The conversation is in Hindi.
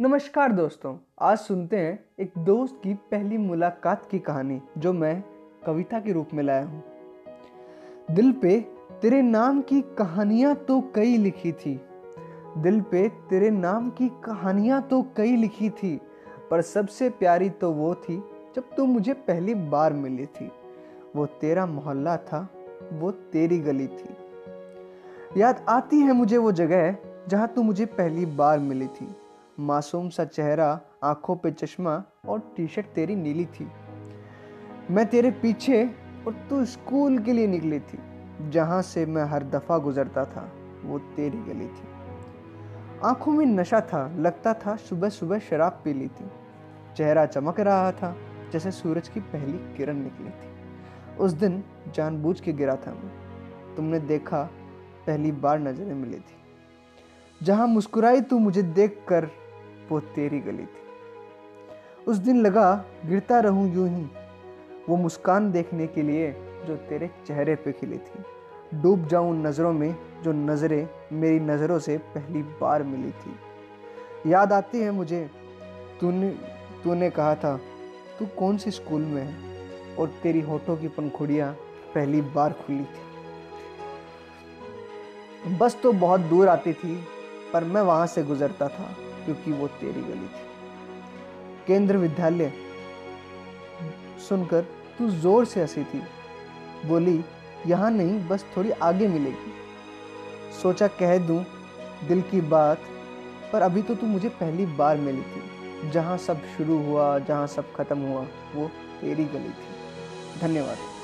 नमस्कार दोस्तों, आज सुनते हैं एक दोस्त की पहली मुलाकात की कहानी, जो मैं कविता के रूप में लाया हूँ। दिल पे तेरे नाम की कहानियाँ तो कई लिखी थी। दिल पे तेरे नाम की कहानियाँ तो कई लिखी थी, पर सबसे प्यारी तो वो थी, जब तू मुझे पहली बार मिली थी। वो तेरा मोहल्ला था, वो तेरी गली थी। याद आती है मुझे वो जगह, जहाँ तू मुझे पहली बार मिली थी। मासूम सा चेहरा, आँखों पे चश्मा और टी शर्ट तेरी नीली थी। मैं तेरे पीछे और तू स्कूल के लिए निकली थी, जहाँ से मैं हर दफ़ा गुजरता था, वो तेरी गली थी। आँखों में नशा था, लगता था सुबह सुबह शराब पी ली थी। चेहरा चमक रहा था, जैसे सूरज की पहली किरण निकली थी। उस दिन जानबूझ के गिरा था मैं। तुमने देखा, पहली बार नज़रें मिली थी। जहाँ मुस्कुराई तू मुझे देख कर वो तेरी गली थी। उस दिन लगा, गिरता रहूँ यूँ ही। वो मुस्कान देखने के लिए जो तेरे चेहरे पे खिली थी। डूब जाऊँ नज़रों में जो नज़रें मेरी नज़रों से पहली बार मिली थी। याद आती है मुझे, तूने तूने कहा था, तू कौन सी स्कूल में है? और तेरी होठों की पंखुड़ियाँ पहली बार खुली थी। बस तो बहुत दूर आती थी, पर मैं वहाँ से गुजरता था। क्योंकि वो तेरी गली थी। केंद्र विद्यालय। सुनकर तू ज़ोर से हँसी थी। बोली, यहाँ नहीं, बस थोड़ी आगे मिलेगी। सोचा, कह दूँ, दिल की बात, पर अभी तो तू मुझे पहली बार मिली थी। जहाँ सब शुरू हुआ, जहाँ सब खत्म हुआ, वो तेरी गली थी। धन्यवाद।